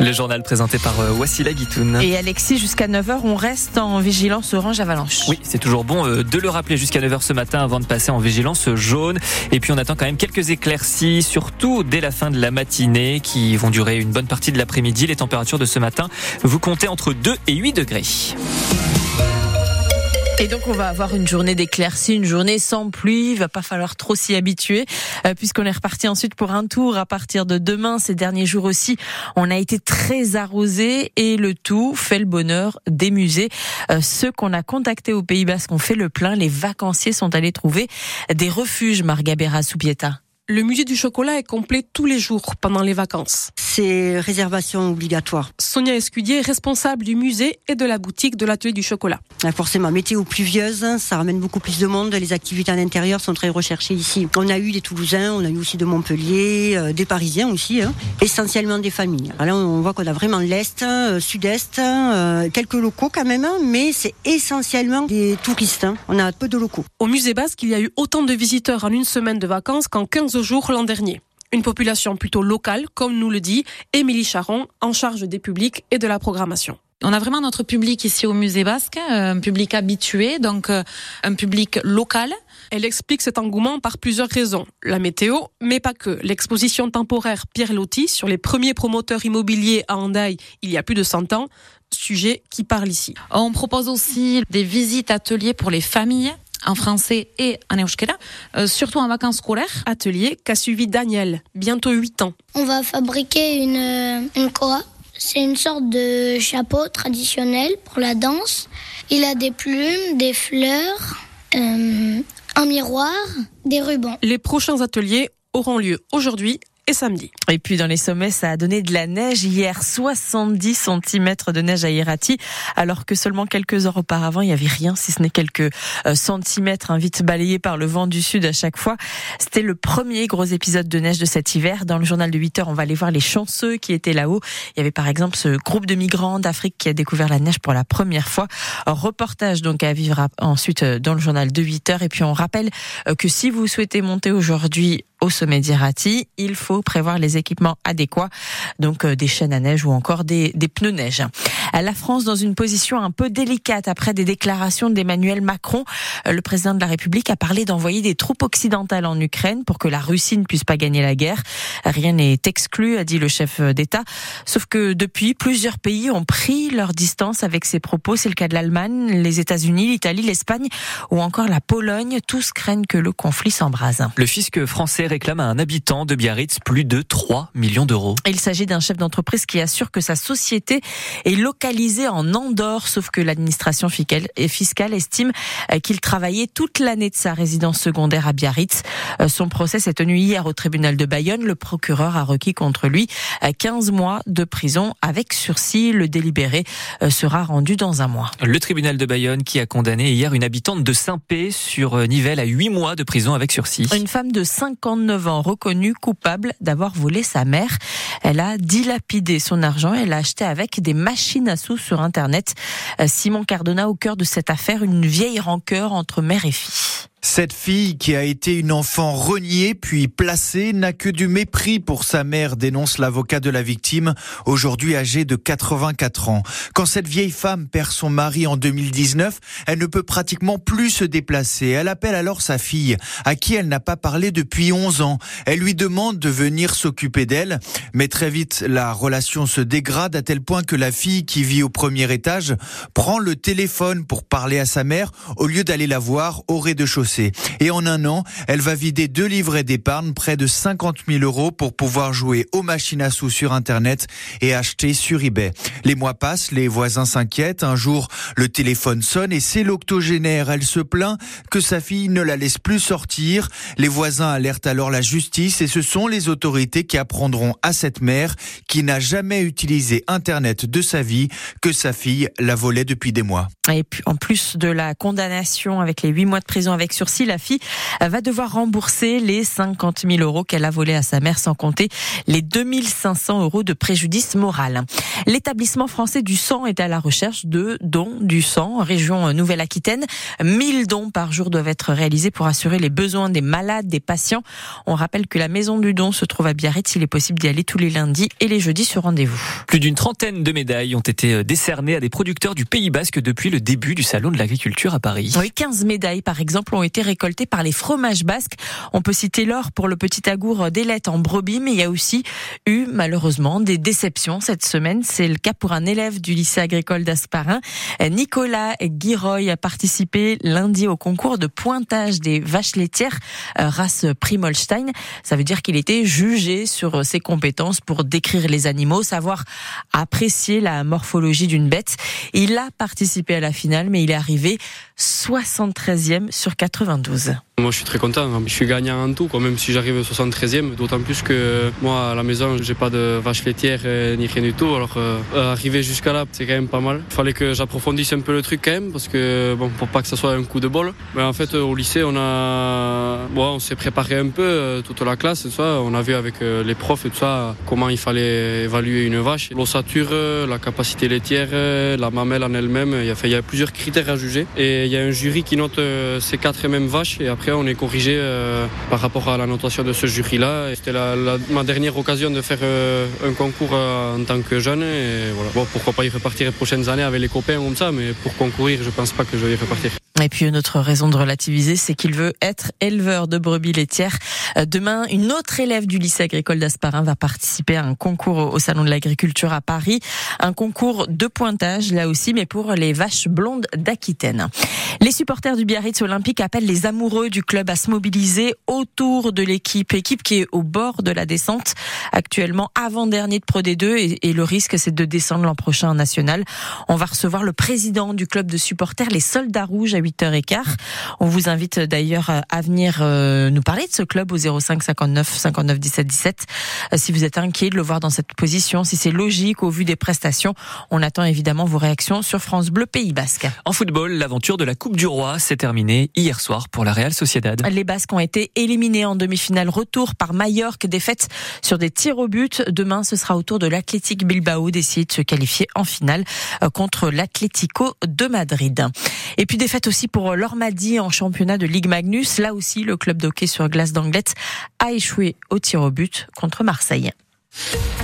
Le journal présenté par euh, Wassila Guitoun. Et Alexis, jusqu'à 9h, on reste en vigilance orange avalanche. Oui, c'est toujours bon euh, de le rappeler jusqu'à 9h ce matin avant de passer en vigilance jaune. Et puis on attend quand même quelques éclaircies, surtout dès la fin de la matinée, qui vont durer une bonne partie de l'après-midi. Les températures de ce matin, vous comptez entre 2 et 8 degrés. Et donc on va avoir une journée d'éclaircie, une journée sans pluie. Il va pas falloir trop s'y habituer euh, puisqu'on est reparti ensuite pour un tour à partir de demain. Ces derniers jours aussi, on a été très arrosé et le tout fait le bonheur des musées. Euh, ceux qu'on a contactés au Pays Basque ont fait le plein. Les vacanciers sont allés trouver des refuges, Margabera Soupieta. Le musée du chocolat est complet tous les jours pendant les vacances. C'est réservation obligatoire. Sonia Escudier, responsable du musée et de la boutique de l'atelier du chocolat. Forcément, météo pluvieuse, ça ramène beaucoup plus de monde. Les activités à l'intérieur sont très recherchées ici. On a eu des Toulousains, on a eu aussi de Montpellier, euh, des Parisiens aussi, hein. essentiellement des familles. Alors là, on voit qu'on a vraiment l'Est, euh, Sud-Est, euh, quelques locaux quand même, hein, mais c'est essentiellement des touristes. Hein. On a peu de locaux. Au musée basque, il y a eu autant de visiteurs en une semaine de vacances qu'en 15 jours l'an dernier. Une population plutôt locale, comme nous le dit Émilie Charon, en charge des publics et de la programmation. On a vraiment notre public ici au musée basque, un public habitué, donc euh, un public local. Elle explique cet engouement par plusieurs raisons. La météo, mais pas que. L'exposition temporaire Pierre Loti sur les premiers promoteurs immobiliers à Handaï il y a plus de 100 ans, sujet qui parle ici. On propose aussi des visites ateliers pour les familles en français et en euskera, euh, surtout en vacances scolaires. Atelier qu'a suivi Daniel, bientôt 8 ans. On va fabriquer une, euh, une koa. C'est une sorte de chapeau traditionnel pour la danse. Il a des plumes, des fleurs, euh, un miroir, des rubans. Les prochains ateliers auront lieu aujourd'hui samedi. Et puis dans les sommets, ça a donné de la neige hier, 70 cm de neige à Irati, alors que seulement quelques heures auparavant, il n'y avait rien, si ce n'est quelques euh, centimètres, hein, vite balayés par le vent du sud à chaque fois. C'était le premier gros épisode de neige de cet hiver. Dans le journal de 8 heures, on va aller voir les chanceux qui étaient là-haut. Il y avait par exemple ce groupe de migrants d'Afrique qui a découvert la neige pour la première fois. Un reportage donc à vivre ensuite euh, dans le journal de 8 heures. Et puis on rappelle euh, que si vous souhaitez monter aujourd'hui au sommet d'Irati. Il faut prévoir les équipements adéquats, donc euh, des chaînes à neige ou encore des, des pneus neige. La France dans une position un peu délicate après des déclarations d'Emmanuel Macron. Euh, le président de la République a parlé d'envoyer des troupes occidentales en Ukraine pour que la Russie ne puisse pas gagner la guerre. Rien n'est exclu, a dit le chef d'État. Sauf que depuis, plusieurs pays ont pris leur distance avec ces propos. C'est le cas de l'Allemagne, les États-Unis, l'Italie, l'Espagne ou encore la Pologne. Tous craignent que le conflit s'embrase. Le fisc français réclame à un habitant de Biarritz plus de 3 millions d'euros. Il s'agit d'un chef d'entreprise qui assure que sa société est localisée en Andorre, sauf que l'administration fiscale estime euh, qu'il travaillait toute l'année de sa résidence secondaire à Biarritz. Euh, son procès s'est tenu hier au tribunal de Bayonne. Le procureur a requis contre lui 15 euh, mois de prison avec sursis. Le délibéré sera rendu dans un mois. Le tribunal de Bayonne qui a condamné hier une habitante de Saint-Pé sur Nivelles à 8 mois de prison avec sursis. Une femme de 50 9 ans, reconnue coupable d'avoir volé sa mère. Elle a dilapidé son argent. Elle a acheté avec des machines à sous sur Internet. Euh, Simon Cardona au cœur de cette affaire, une vieille rancœur entre mère et fille. Cette fille qui a été une enfant reniée puis placée n'a que du mépris pour sa mère, dénonce l'avocat de la victime, aujourd'hui âgée de 84 ans. Quand cette vieille femme perd son mari en 2019, elle ne peut pratiquement plus se déplacer. Elle appelle alors sa fille, à qui elle n'a pas parlé depuis 11 ans. Elle lui demande de venir s'occuper d'elle, mais très vite la relation se dégrade à tel point que la fille qui vit au premier étage prend le téléphone pour parler à sa mère au lieu d'aller la voir au rez-de-chaussée. Et en un an, elle va vider deux livrets d'épargne, près de 50 000 euros pour pouvoir jouer aux machines à sous sur Internet et acheter sur eBay. Les mois passent, les voisins s'inquiètent. Un jour, le téléphone sonne et c'est l'octogénaire. Elle se plaint que sa fille ne la laisse plus sortir. Les voisins alertent alors la justice et ce sont les autorités qui apprendront à cette mère qui n'a jamais utilisé Internet de sa vie que sa fille la volait depuis des mois. Et puis, en plus de la condamnation avec les huit mois de prison avec sursis, la fille va devoir rembourser les 50 000 euros qu'elle a volés à sa mère, sans compter les 2500 euros de préjudice moral. L'établissement français du sang est à la recherche de dons du sang région Nouvelle-Aquitaine. 1000 dons par jour doivent être réalisés pour assurer les besoins des malades, des patients. On rappelle que la maison du don se trouve à Biarritz. Il est possible d'y aller tous les lundis et les jeudis sur rendez-vous. Plus d'une trentaine de médailles ont été décernées à des producteurs du Pays Basque depuis le début du Salon de l'agriculture à Paris. Oui, 15 médailles par exemple ont été récoltées par les fromages basques. On peut citer l'or pour le petit agour d'Élette en brebis, mais il y a aussi eu malheureusement des déceptions cette semaine. C'est le cas pour un élève du lycée agricole d'Asparin. Nicolas Guiroy a participé lundi au concours de pointage des vaches laitières euh, race Primolstein. Ça veut dire qu'il était jugé sur ses compétences pour décrire les animaux, savoir apprécier la morphologie d'une bête. Il a participé à la finale, mais il est arrivé 73e sur 92. Moi, je suis très content. Je suis gagnant en tout, quand même si j'arrive au 73e. D'autant plus que moi, à la maison, j'ai pas de vache laitière euh, ni rien du tout. Alors, euh, arriver jusqu'à là, c'est quand même pas mal. Il fallait que j'approfondisse un peu le truc quand même, parce que bon, pour pas que ça soit un coup de bol. Mais en fait, au lycée, on a, bon, on s'est préparé un peu euh, toute la classe. Et ça, on a vu avec les profs tout ça comment il fallait évaluer une vache, l'ossature, la capacité laitière, la mamelle en elle-même. Il y a, il y a plusieurs critères à juger. Et il y a un jury qui note ces quatre mêmes vaches. Et après on est corrigé euh, par rapport à la notation de ce jury-là. C'était ma dernière occasion de faire euh, un concours euh, en tant que jeune. Bon, pourquoi pas y repartir les prochaines années avec les copains comme ça, mais pour concourir, je pense pas que je vais y repartir. Et puis une autre raison de relativiser, c'est qu'il veut être éleveur de brebis laitières. Demain, une autre élève du lycée agricole d'Asparin va participer à un concours au Salon de l'agriculture à Paris. Un concours de pointage, là aussi, mais pour les vaches blondes d'Aquitaine. Les supporters du Biarritz Olympique appellent les amoureux du club à se mobiliser autour de l'équipe. Équipe qui est au bord de la descente, actuellement avant-dernier de Pro D2 et, et le risque c'est de descendre l'an prochain en national. On va recevoir le président du club de supporters, les Soldats Rouges, à 8h15. On vous invite d'ailleurs à venir euh, nous parler de ce club au 05 59 59 17 17. Si vous êtes inquiet de le voir dans cette position, si c'est logique au vu des prestations, on attend évidemment vos réactions sur France Bleu Pays Basque. En football, l'aventure de la Coupe du Roi s'est terminée hier soir pour la Real Sociedad. Les Basques ont été éliminés en demi-finale retour par Mallorca, défaite sur des tirs au but. Demain, ce sera au tour de l'Athletic Bilbao d'essayer de se qualifier en finale euh, contre l'Atlético de Madrid. Et puis défaite aussi pour l'Ormadi en championnat de Ligue Magnus. Là aussi, le club d'hockey sur glace d'Anglette a échoué au tir au but contre Marseille.